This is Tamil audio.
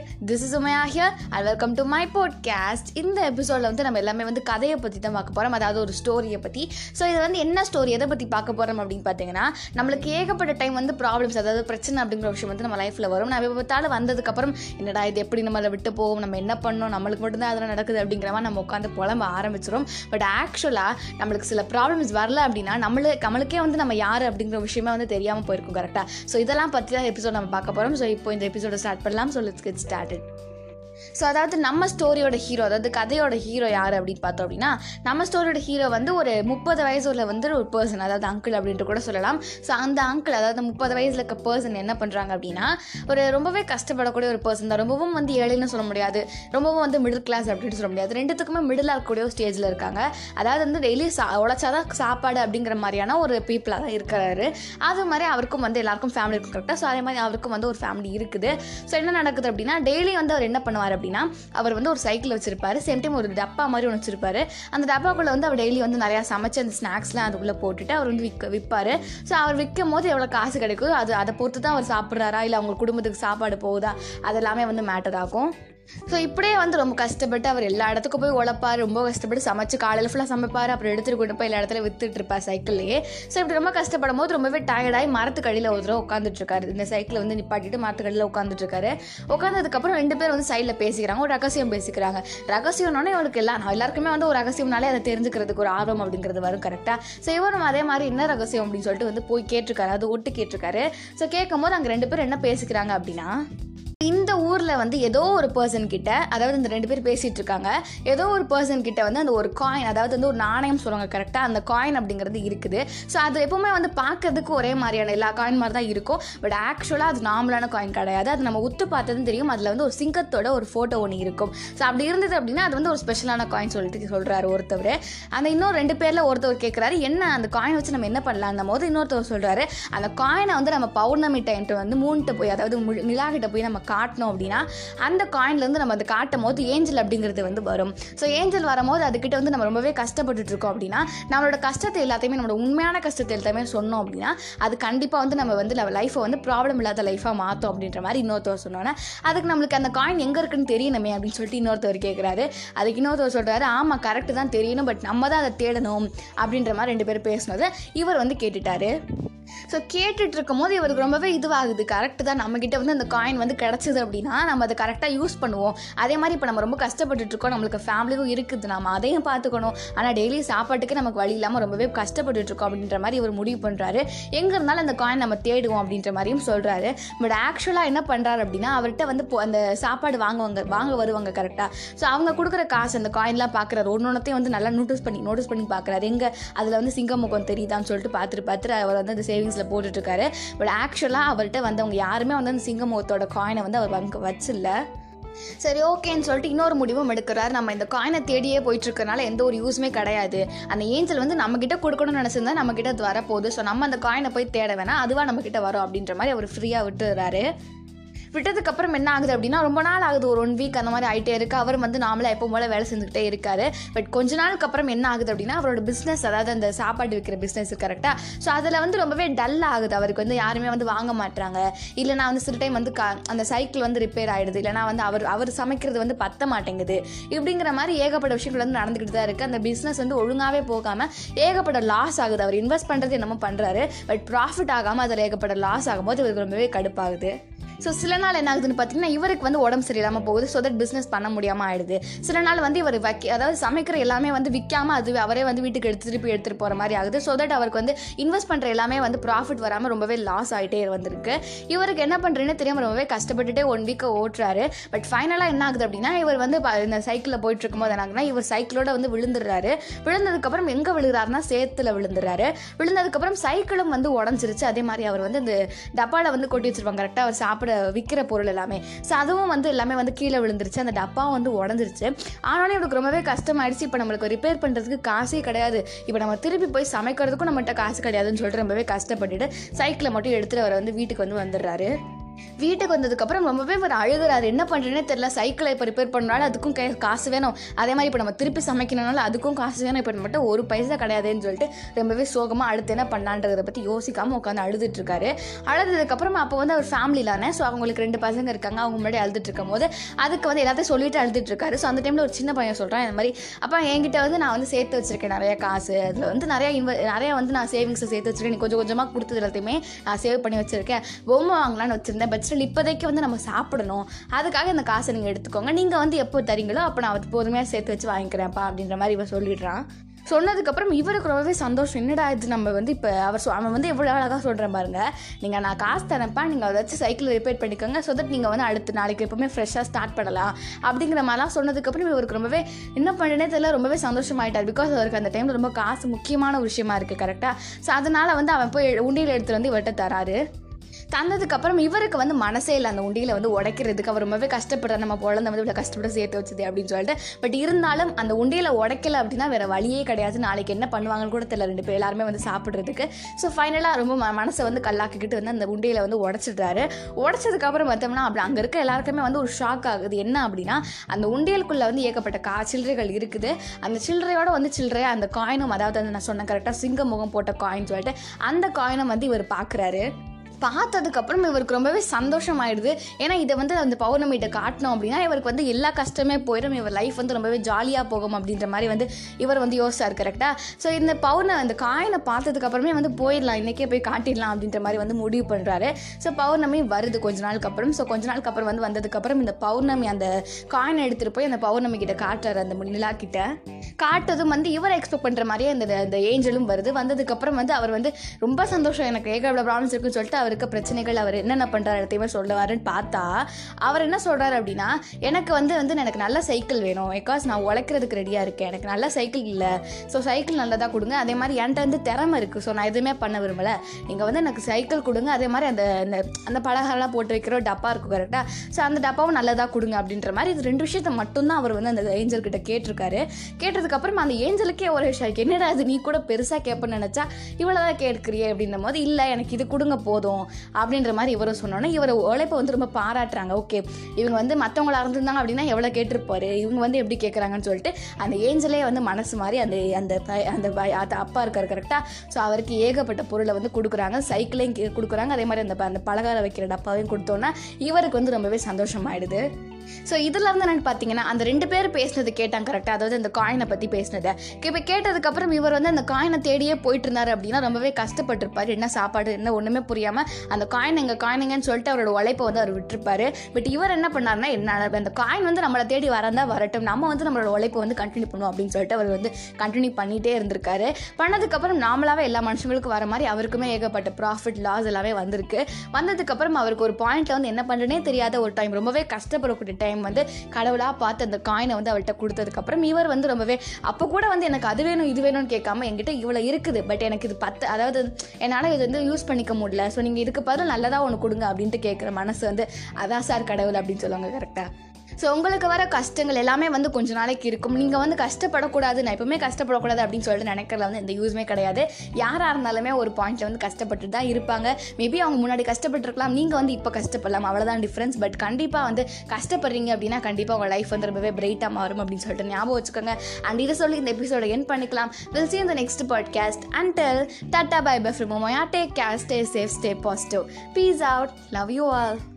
bye. This is Umaiya here and welcome to my podcast இந்த எபிசோடில் வந்து நம்ம எல்லாமே வந்து கதையை பற்றி தான் பார்க்க போகிறோம் அதாவது ஒரு ஸ்டோரியை பற்றி ஸோ இது வந்து என்ன ஸ்டோரி எதை பற்றி பார்க்க போகிறோம் அப்படின்னு பார்த்தீங்கன்னா நம்மளுக்கு ஏகப்பட்ட டைம் வந்து ப்ராப்ளம்ஸ் அதாவது பிரச்சனை அப்படிங்கிற விஷயம் வந்து நம்ம லைஃப்பில் வரும். நம்ம எப்போ பார்த்தாலும் வந்ததுக்கப்புறம் என்னடா இது எப்படி நம்மளை விட்டு போகும் நம்ம என்ன பண்ணோம் நம்மளுக்கு மட்டும்தான் அதெல்லாம் நடக்குது அப்படிங்கிற மாதிரி நம்ம உட்காந்து புலம்ப ஆரம்பிச்சிடும் பட் ஆக்சுவலாக நம்மளுக்கு சில ப்ராப்ளம்ஸ் வரல அப்படின்னா நம்மளு நம்மளுக்கே வந்து நம்ம யார் அப்படிங்கிற விஷயமே வந்து தெரியாமல் போயிருக்கும் கரெக்டாக ஸோ இதெல்லாம் பற்றி தான் எபிசோட் நம்ம பார்க்க போகிறோம் ஸோ இப்போ இந்த எபிசோட ஸ்டார்ட் பண்ணலாம். So let's get happen. So அதாவது நம்ம ஸ்டோரியோட ஹீரோ அதாவது கதையோட ஹீரோ யார் அப்படின்னு பார்த்தோம் அப்படின்னா நம்ம ஸ்டோரியோட ஹீரோ வந்து ஒரு முப்பது வயசுல வந்து ஒரு பர்சன் அதாவது அங்கிள் அப்படின்ட்டு கூட சொல்லலாம். ஸோ அந்த அங்கிள் அதாவது முப்பது வயசில் இருக்க பர்சன் என்ன பண்ணுறாங்க அப்படின்னா ஒரு ரொம்பவே கஷ்டப்படக்கூடிய ஒரு பர்சன் தான். ரொம்பவும் வந்து ஏழைன்னு சொல்ல முடியாது. ரொம்பவும் வந்து மிடில் கிளாஸ் அப்படின்னு சொல்ல முடியாது. ரெண்டுத்துக்குமே மிடில் இருக்கக்கூடிய ஒரு ஸ்டேஜில் இருக்காங்க. அதாவது வந்து டெய்லி சா உழைச்சாதான் சாப்பாடு அப்படிங்கிற மாதிரியான ஒரு பீப்புளாக தான் இருக்கிறாரு. அது மாதிரி அவருக்கும் வந்து எல்லாருக்கும் ஃபேமிலி இருக்கும் கரெக்டாக ஸோ அதே மாதிரி அவருக்கும் வந்து ஒரு ஃபேமிலி இருக்குது. ஸோ என்ன நடக்குது அப்படின்னா டெய்லி வந்து அவர் என்ன பண்ணுவார் அப்படின்னா அவர் வந்து ஒரு சைக்கிள் வச்சிருப்பாரு. சேம் டைம் ஒரு டப்பா மாதிரி ஒன்று வச்சிருப்பாரு. அந்த டப்பாக்குள்ளே வந்து அவர் டெய்லி வந்து நிறையா சமைச்சு அந்த ஸ்நாக்ஸ்லாம் அதுக்குள்ளே போட்டுட்டு அவர் வந்து விற்க விற்பாரு ஸோ அவர் விற்கும் போது எவ்வளோ காசு கிடைக்கும் அது அதை பொறுத்து தான் அவர் சாப்பிட்றாரா? இல்லை அவங்க குடும்பத்துக்கு சாப்பாடு போகுதா? அதெல்லாமே வந்து மேட்டர் ஆகும். ஸோ இப்படியே வந்து ரொம்ப கஷ்டப்பட்டு அவர் எல்லா இடத்துக்கும் போய் உழைப்பார் ரொம்ப கஷ்டப்பட்டு சமைச்சு காலையில் ஃபுல்லாக சமைப்பார். அப்புறம் எடுத்துகிட்டு கொண்டு போய் எல்லா இடத்துல வித்துட்டு இருப்பார் சைக்கிள்லேயே ஸோ இப்படி ரொம்ப கஷ்டப்படும் போது ரொம்பவே டயர்டாகி மரத்துக்கடியில் ஒரு தடவை உட்காந்துட்டு இருக்காரு. இந்த சைக்கிளை வந்து நிப்பாட்டிட்டு மரத்துக்கடியில் உட்காந்துட்டு இருக்காரு. உட்காந்ததுக்கப்புறம் ரெண்டு பேர் வந்து சைடில் பேசிக்கிறாங்க. ஒரு ரகசியம் பேசிக்கிறாங்க. ரகசியம்னோடனே இவருக்கு எல்லாம் எல்லாருக்குமே வந்து ஒரு ரகசியம்னாலே அதை தெரிஞ்சுக்கிறதுக்கு ஒரு ஆர்வம் அப்படிங்கிறது வரும் கரெக்டாக ஸோ இவரும் அதே மாதிரி என்ன ரகசியம் அப்படின்னு சொல்லிட்டு வந்து போய் கேட்டிருக்காரு. அது ஒட்டு கேட்டிருக்காரு. ஸோ கேட்கும் போது அங்கே ரெண்டு பேரும் என்ன பேசிக்கிறாங்க அப்படின்னா ஊரில் வந்து ஏதோ ஒரு பர்சன் கிட்ட அதாவது இந்த ரெண்டு பேர் பேசிகிட்டு இருக்காங்க ஏதோ ஒரு பர்சன் கிட்ட வந்து அந்த ஒரு காயின் அதாவது வந்து ஒரு நாணயம் சொல்லுவாங்க கரெக்டாக அந்த காயின் அப்படிங்கிறது இருக்குது. ஸோ அது எப்பவுமே வந்து பார்க்கறதுக்கு ஒரே மாதிரியான எல்லா காயின் மாதிரி தான் இருக்கும். பட் ஆக்சுவலாக அது நார்மலான காயின் கிடையாது. அது நம்ம உத்து பார்த்ததும் தெரியும். அதில் வந்து ஒரு சிங்கத்தோட ஒரு ஃபோட்டோ ஒன்று இருக்கும். ஸோ அப்படி இருந்தது அப்படின்னா அது வந்து ஒரு ஸ்பெஷலான காயின் சொல்லிட்டு சொல்கிறாரு ஒருத்தவர். அந்த இன்னும் ரெண்டு பேரில் ஒருத்தவர் கேட்குறாரு என்ன அந்த காயின் வச்சு நம்ம என்ன பண்ணலாம் அந்த போது இன்னொருத்தவர் சொல்கிறாரு அந்த காயினை வந்து நம்ம பௌர்ணமி டைம்ட்டு வந்து மூன்ட்டு போய் அதாவது மு- நிலா போய் நம்ம காட்டணும். காட்டினோம் அப்படின்னா அந்த காயின்லேருந்து நம்ம அதை காட்டும் போது ஏஞ்சல் அப்படிங்கிறது வந்து வரும். ஸோ ஏஞ்சல் வரும்போது அதுக்கிட்ட வந்து நம்ம ரொம்பவே கஷ்டப்பட்டுட்டு இருக்கோம் அப்படின்னா நம்மளோட கஷ்டத்தை எல்லாத்தையுமே நம்மளோட உண்மையான கஷ்டத்தை எல்லாத்தையுமே சொன்னோம் அப்படின்னா அது கண்டிப்பாக வந்து நம்ம வந்து நம்ம லைஃப்பை வந்து ப்ராப்ளம் இல்லாத லைஃபாக மாற்றோம் அப்படின்ற மாதிரி இன்னொருத்தவர் சொன்னோன்னே அதுக்கு நம்மளுக்கு அந்த காயின் எங்கே இருக்குன்னு தெரியணுமே அப்படின்னு சொல்லிட்டு இன்னொருத்தவர் கேட்குறாரு அதுக்கு இன்னொருத்தவர் சொல்கிறாரு ஆமாம் கரெக்டு தான் தெரியணும் பட் நம்ம தான் அதை தேடணும் அப்படின்ற மாதிரி ரெண்டு பேரும் பேசினது இவர் வந்து கேட்டுட்டாரு. ஸோ கேட்டுட்டு இருக்கும் போது இவருக்கு ரொம்பவே இதுவாகுது. கரெக்டு தான். நம்மக்கிட்ட வந்து அந்த காயின் வந்து கிடச்சிது அப்படின்னா நம்ம அதை கரெக்டாக யூஸ் பண்ணுவோம். அதே மாதிரி இப்போ நம்ம ரொம்ப கஷ்டப்பட்டுட்டு இருக்கோம் நம்மளுக்கு ஃபேமிலியும் இருக்குது. நம்ம அதையும் பார்த்துக்கணும். ஆனால் டெய்லி சாப்பாட்டுக்கு நமக்கு வழி இல்லாமல் ரொம்பவே கஷ்டப்பட்டுட்டு இருக்கோம் அப்படின்ற மாதிரி இவர் முடிவு பண்ணுறாரு எங்கே இருந்தாலும் அந்த காயின் நம்ம தேடுவோம் அப்படின்ற மாதிரியும் சொல்கிறாரு பட் ஆக்சுவலாக என்ன பண்ணுறாரு அப்படின்னா அவர்கிட்ட வந்து இப்போ அந்த சாப்பாடு வாங்குவாங்க வாங்க வருவாங்க கரெக்டாக ஸோ அவங்க கொடுக்குற காசு அந்த காயின்லாம் பார்க்குறாரு. ஒன்று ஒன்றத்தையும் வந்து நல்லா நோட்டீஸ் பண்ணி நோட்டீஸ் பண்ணி பார்க்குறாரு. எங்கே? அதில் வந்து சிங்கமுகம் தெரியுதான்னு சொல்லிட்டு பார்த்துட்டு பார்த்துட்டு அவர் வந்து அந்த சேவிங்ஸில் போட்டுட்ருக்காரு பட் ஆக்சுவலாக அவர்கிட்ட வந்தவங்க யாருமே வந்து அந்த சிங்கமுகத்தோட காயினை வந்து அவர் அங்கே வச்சில்ல. சரி ஓகேன்னு சொல்லிட்டு இன்னொரு முடிவும் எடுக்கிறார். நம்ம இந்த காயினை தேடியே போயிட்டுருக்கனால எந்த ஒரு யூஸுமே கிடையாது. அந்த ஏஞ்சல் வந்து நம்மக்கிட்ட கொடுக்கணும்னு நினச்சிருந்தா நம்மக்கிட்ட அது வரப்போகுது. ஸோ நம்ம அந்த காயினை போய் தேட வேணாம். அதுவாக நம்ம வரும் அப்படின்ற மாதிரி அவர் ஃப்ரீயாக விட்டுறாரு. விட்டதுக்கப்புறம் என்ன ஆகுது அப்படின்னா ரொம்ப நாள் ஆகுது. ஒரு ஒன் வீக் அந்த மாதிரி ஆகிட்டே இருக்கு. அவர் வந்து நாமளே எப்போ போல வேலை செஞ்சுக்கிட்டே இருக்காரு. பட் கொஞ்ச நாளுக்கு அப்புறம் என்ன ஆகுது அப்படின்னா அவரோட பிஸ்னஸ் அதாவது அந்த சாப்பாடு விற்கிற பிஸ்னஸ் கரெக்டாக ஸோ அதில் வந்து ரொம்பவே டல் ஆகுது. அவருக்கு வந்து யாருமே வந்து வாங்க மாட்டாங்க இல்லைனா வந்து சில டைம் வந்து கா அந்த சைக்கிள் வந்து ரிப்பேர் ஆகிடுது இல்லைனா வந்து அவர் அவர் சமைக்கிறது வந்து பத்த மாட்டேங்குது. இப்படிங்கிற மாதிரி ஏகப்பட்ட விஷயங்கள் வந்து நடந்துக்கிட்டு தான் இருக்குது அந்த பிஸ்னஸ் வந்து ஒழுங்காகவே போகாமல் ஏகப்பட்ட லாஸ் ஆகுது. அவர் இன்வெஸ்ட் பண்ணுறது என்னமோ பண்ணுறாரு பட் ப்ராஃபிட் ஆகாமல் அதில் ஏகப்பட்ட லாஸ் ஆகும்போது இவருக்கு ரொம்பவே கடுப்பாகுது. ஸோ சில நாள் என்ன ஆகுதுன்னு பார்த்தீங்கன்னா இவருக்கு வந்து உடம்பு சரியில்லாமல் போகுது. ஸோ தட் பிஸ்னஸ் பண்ண முடியாமல் ஆயிடுது. சில நாள் வந்து இவர் வைக்க அதாவது சமைக்கிற எல்லாமே வந்து விற்காம அது அவரே வந்து வீட்டுக்கு எடுத்து திருப்பி எடுத்துகிட்டு போகிற மாதிரி ஆகுது. ஸோ தட் அவருக்கு வந்து இன்வெஸ்ட் பண்ணுற எல்லாமே வந்து ப்ராஃபிட் வராமல் ரொம்பவே லாஸ் ஆகிட்டே வந்திருக்கு. இவருக்கு என்ன பண்ணுறேன்னு தெரியாமல் ரொம்பவே கஷ்டப்பட்டுட்டே ஒன் வீக்கை ஓட்டுறாரு. பட் ஃபைனலாக என்ன ஆகுது அப்படின்னா இவர் வந்து இந்த சைக்கிளில் போயிட்டு இருக்கும்போது என்ன ஆகுதுன்னா இவர் சைக்கிளோட வந்து விழுந்துடுறாரு. விழுந்ததுக்கப்புறம் எங்கே விழுகிறாருன்னா சேத்துல விழுந்துறாரு விழுந்ததுக்கப்புறம் சைக்கிளும் வந்து உடஞ்சிருச்சு. அதே மாதிரி அவர் வந்து இந்த டப்பாவில் வந்து கொட்டி வச்சிருப்பாங்க. கரெக்டாக அவர் சாப்பிட விற்கிற பொருள் எல்லாமே. ஸோ அதுவும் வந்து எல்லாமே வந்து கீழே விழுந்துருச்சு. அந்த டப்பாவும் வந்து உடஞ்சிருச்சு. ஆனாலும் இவருக்கு ரொம்பவே கஷ்டமாயிடுச்சு. இப்போ நம்மளுக்கு ரிப்பேர் பண்ணுறதுக்கு காசே கிடையாது. இப்போ நம்ம திருப்பி போய் சமைக்கிறதுக்கும் நம்மகிட்ட காசு கிடையாதுன்னு சொல்லிட்டு ரொம்பவே கஷ்டப்பட்டுட்டு சைக்கிளை மட்டும் எடுத்துகிட்டு அவர் வந்து வீட்டுக்கு வந்து வந்துடுறாரு. வீட்டுக்கு வந்ததுக்கப்புறம் ரொம்பவே ஒரு அழுகுறாரு. என்ன பண்ணுறேனே தெரியல. சைக்கிளை இப்போ ரிப்பேர் பண்ணனால அதுக்கும் கே காசு வேணும். அதே மாதிரி இப்போ நம்ம திருப்பி சமைக்கணும்னால அதுக்கும் காசு வேணும். இப்போ மட்டும் ஒரு பைசா கிடையாதுன்னு சொல்லிட்டு ரொம்பவே சோகமாக அடுத்து என்ன பண்ணலான்றதை பற்றி யோசிக்காமல் உட்காந்து அழுதுட்டு இருக்காரு. அழுதுக்கப்புறம் அப்போ வந்து அவர் ஃபேமிலியிலானே ஸோ அவங்களுக்கு ரெண்டு பசங்க இருக்காங்க. அவங்க முன்னாடி அழுதுட்டு இருக்கும் போது அதுக்கு வந்து எல்லாத்தையும் சொல்லிட்டு அழுதுட்டு இருக்காரு. ஸோ அந்த டைமில் ஒரு சின்ன பையன் சொல்கிறான் இந்த மாதிரி அப்போ என்கிட்ட வந்து நான் வந்து சேர்த்து வச்சிருக்கேன் நிறைய காசு. அதில் வந்து நிறையா இன்வெ நிறைய வந்து நான் சேவிங்ஸை சேர்த்து வச்சிருக்கேன். நீ கொஞ்சம் கொஞ்சமாக கொடுத்தது எல்லாத்தையுமே நான் சேவ் பண்ணி வச்சிருக்கேன். பொம்மை வாங்கலாம்னு வச்சுருந்தேன். பட் ஸ்டில் இப்போதைக்கு வந்து நம்ம சாப்பிடணும். அதுக்காக இந்த காசை நீங்கள் எடுத்துக்கோங்க. நீங்கள் வந்து எப்போ தரீங்களோ அப்போ நான் அவர் பொறுமையாக சேர்த்து வச்சு வாங்கிக்கிறேன்ப்பா அப்படின்ற மாதிரி இவன் சொல்லிடுறான். சொன்னதுக்கப்புறம் இவருக்கு ரொம்பவே சந்தோஷம். என்னடா இது நம்ம வந்து இப்போ அவர் சொ- அவன் வந்து எவ்வளோ அழகாக சொல்கிறேன் பாருங்க. நீங்கள் நான் காசு தரப்பா நீங்கள் அதை வச்சு சைக்கிள் ரிப்பேர் பண்ணிக்கோங்க ஸோ தட் நீங்கள் வந்து அடுத்த நாளைக்கு எப்பவுமே ஃப்ரெஷ்ஷாக ஸ்டார்ட் பண்ணலாம். அப்படிங்கிற மாதிரிலாம் சொன்னதுக்கப்புறம் இவருக்கு ரொம்பவே என்ன பண்ணுறேனே தெரியல ரொம்பவே சந்தோஷமாயிட்டார். பிகாஸ் அவருக்கு அந்த டைமில் ரொம்ப காசு முக்கியமான விஷயமா இருக்குது கரெக்டாக ஸோ அதனால் வந்து அவன் போய் உண்டியில் எடுத்துகிட்டு வந்து இவர்கிட்ட தராரு. தந்ததுக்கப்புறம் இவருக்கு வந்து மனசே இல்லை. அந்த உண்டியில் வந்து உடைக்கிறதுக்கு அவர் ரொம்பவே கஷ்டப்படுறார். நம்ம குழந்தை வந்து இவ்வளோ கஷ்டப்பட்டு சேர்த்து வச்சது அப்படின்னு சொல்லிட்டு. பட் இருந்தாலும் அந்த உண்டியில் உடைக்கல அப்படின்னா வேறு வழியே கிடையாது. நாளைக்கு என்ன பண்ணுவாங்கன்னு கூட தெரியல. ரெண்டு பேர் எல்லாருமே வந்து சாப்பிட்றதுக்கு. ஸோ ஃபைனலாக ரொம்ப ம- மனசை வந்து கல்லாக்கிக்கிட்டு வந்து அந்த உண்டியில் வந்து உடைச்சிடுறாரு. உடைச்சதுக்கப்புறம் பார்த்தோம்னா அப்படி அங்கே இருக்க எல்லாருக்குமே வந்து ஒரு ஷாக் ஆகுது. என்ன அப்படின்னா அந்த உண்டியலுக்குள்ளே வந்து ஏகப்பட்ட கா சில்லறைகள் இருக்குது. அந்த சில்லறையோட வந்து சில்லறையாக அந்த காயினும் அதாவது அந்த நான் சொன்ன கரெக்டாக சிங்க முகம் போட்ட காயின் சொல்லிட்டு அந்த காயினை வந்து இவர் பார்க்குறாரு பார்த்ததுக்கப்புறம் இவருக்கு ரொம்பவே சந்தோஷமாயிடுது. ஏன்னா இதை வந்து அந்த பௌர்ணமிகிட்ட காட்டினோம் அப்படின்னா இவருக்கு வந்து எல்லா கஷ்டமே போயிடும் இவர் லைஃப் வந்து ரொம்பவே ஜாலியாக போகும் அப்படின்ற மாதிரி வந்து இவர் வந்து யோசிச்சார் கரெக்டாக ஸோ இந்த பௌர்ணமி அந்த காயினை பார்த்ததுக்கப்புறமே வந்து போயிடலாம் இன்றைக்கே போய் காட்டிடலாம் அப்படின்ற மாதிரி வந்து முடிவு பண்ணுறாரு ஸோ பௌர்ணமி வருது கொஞ்ச நாளுக்கு அப்புறம் ஸோ கொஞ்ச நாளுக்கு அப்புறம் வந்து வந்ததுக்கப்புறம் இந்த பௌர்ணமி அந்த காயினை எடுத்துகிட்டு போய் அந்த பௌர்ணமி கிட்ட காட்டுறாரு அந்த நிலா கிட்ட. காட்டதும் வந்து இவர் எக்ஸ்பெக்ட் பண்ணுற மாதிரியே அந்த அந்த ஏஞ்சலும் வருது. வந்ததுக்கப்புறம் வந்து அவர் வந்து ரொம்ப சந்தோஷம். எனக்கு ஏகப்பட்ட ப்ராப்ளம்ஸ் இருக்குன்னு சொல்லிட்டு அவருக்கு பிரச்சனைகள் அவர் என்னென்ன பண்ணுறாரு எல்லாத்தையுமே சொல்லுவாருன்னு பார்த்தா அவர் என்ன சொல்கிறாரு அப்படின்னா எனக்கு வந்து வந்து எனக்கு நல்ல சைக்கிள் வேணும். பிகாஸ் நான் உழைக்கிறதுக்கு ரெடியாக இருக்கேன். எனக்கு நல்ல சைக்கிள் இல்லை. ஸோ சைக்கிள் நல்லதாக கொடுங்க. அதே மாதிரி என்கிட்ட வந்து திறமை இருக்குது ஸோ நான் எதுவுமே பண்ண விரும்பலை. நீங்கள் வந்து எனக்கு சைக்கிள் கொடுங்க. அதே மாதிரி அந்த அந்த அந்த பலகாரம்லாம் போட்டு வைக்கிற டப்பா இருக்கும் கரெக்டாக ஸோ அந்த டப்பாவும் நல்லதாக கொடுங்க அப்படின்ற மாதிரி இது ரெண்டு விஷயத்த மட்டும்தான் அவர் வந்து அந்த ஏஞ்சல் கிட்ட கேட்டிருக்காரு. கேட்டதுக்கப்புறம் அந்த ஏஞ்சலுக்கே ஒரு விஷயம் என்னடா அது நீ கூட பெருசாக கேட்பேன்னு நினச்சா இவ்வளோதான் கேட்குறியே அப்படின்னும் போது இல்லை எனக்கு இது கொடுங்க போதும். அப்படின்ற மாதிரி இவரும் சொன்னோன்னே இவர் உழைப்பை வந்து ரொம்ப பாராட்டுறாங்க. ஓகே இவங்க வந்து மற்றவங்களா இருந்திருந்தாங்க அப்படின்னா எவ்வளோ கேட்டிருப்பாரு? இவங்க வந்து எப்படி கேட்குறாங்கன்னு சொல்லிட்டு அந்த ஏஞ்சலே வந்து மனசு மாதிரி அந்த அந்த அந்த அந்த அப்பா இருக்கார் கரெக்டாக ஸோ அவருக்கு ஏகப்பட்ட பொருளை வந்து கொடுக்குறாங்க சைக்கிளையும் கொடுக்குறாங்க. அதே மாதிரி அந்த அந்த பலகாரம் வைக்கிற டப்பாவையும் கொடுத்தோன்னா இவருக்கு வந்து ரொம்பவே சந்தோஷமாயிடுது. ஸோ இதில் இருந்து என்னென்னு பார்த்தீங்கன்னா அந்த ரெண்டு பேர் பேசினது கேட்டாங்க கரெக்டாக அதாவது அந்த காயினை பற்றி பேசினதை. இப்போ கேட்டதுக்கப்புறம் இவர் வந்து அந்த காயினை தேடியே போயிட்டு இருந்தார் அப்படின்னா ரொம்பவே கஷ்டப்பட்டிருப்பார். என்ன சாப்பாடு என்ன ஒன்றுமே புரியாமல் அந்த காயின் எங்கள் காயினுங்கன்னு சொல்லிட்டு அவரோட உழைப்பை வந்து அவர் விட்டுருப்பாரு. பட் இவர் என்ன பண்ணாருன்னா என்ன அந்த காயின் வந்து நம்மளை தேடி வரந்தா வரட்டும். நம்ம வந்து நம்மளோட உழைப்பை வந்து கண்டினியூ பண்ணுவோம் அப்படின்னு சொல்லிட்டு அவர் வந்து கண்டினியூ பண்ணிகிட்டே இருந்திருக்காரு. பண்ணதுக்கப்புறம் நாமளாகவே எல்லா மனுஷங்களுக்கும் வர மாதிரி அவருக்குமே ஏகப்பட்ட ப்ராஃபிட் லாஸ் எல்லாமே வந்திருக்கு. வந்ததுக்கப்புறம் அவருக்கு ஒரு பாயிண்ட்டில் வந்து என்ன பண்ணுறனே தெரியாத ஒரு டைம் ரொம்பவே கஷ்டப்படக்கூடிய டைம் வந்து கடவுளாக பார்த்து அந்த காயினை வந்து அவள்கிட்ட கொடுத்ததுக்கப்புறம் இவர் வந்து ரொம்பவே அப்போ கூட வந்து எனக்கு அது வேணும் இது வேணும்னு கேட்காம என்கிட்ட இவ்வளோ இருக்குது. பட் எனக்கு இது பத்து அதாவது என்னால் இது வந்து யூஸ் பண்ணிக்க முடியல. ஸோ நீங்கள் இதுக்கு பதில் நல்லதாக ஒன்று கொடுங்க அப்படின்ட்டு கேட்குற மனசு வந்து அதான் சார் கடவுள் அப்படின்னு சொல்லுவாங்க கரெக்டாக ஸோ உங்களுக்கு வர கஷ்டங்கள் எல்லாமே வந்து கொஞ்ச நாளைக்கு இருக்கும். நீங்கள் வந்து கஷ்டப்படக்கூடாது நான் எப்பவுமே கஷ்டப்படக்கூடாது அப்படின்னு சொல்லிட்டு நினைக்கிறதுல வந்து எந்த யூஸுமே கிடையாது. யாராக இருந்தாலுமே ஒரு பாயிண்ட்டில் வந்து கஷ்டப்பட்டு தான் இருப்பாங்க. மேபி அவங்க முன்னாடி கஷ்டப்பட்டுருக்கலாம் நீங்கள் வந்து இப்போ கஷ்டப்படலாம் அவ்வளோதான் டிஃப்ரென்ஸ் பட் கண்டிப்பாக வந்து கஷ்டப்படுறீங்க அப்படின்னா கண்டிப்பாக உங்கள் லைஃப் வந்து ரொம்பவே பிரைட்டாக மாறும் அப்படின்னு சொல்லிட்டு ஞாபகம் வச்சுக்கோங்க. அண்ட் இதை சொல்லி இந்த எபிசோட என் பண்ணிக்கலாம். வில் சி இந்த next podcast podcast. Tata bye bye bye from Momoya take care stay safe stay positive. Peace out. Love you all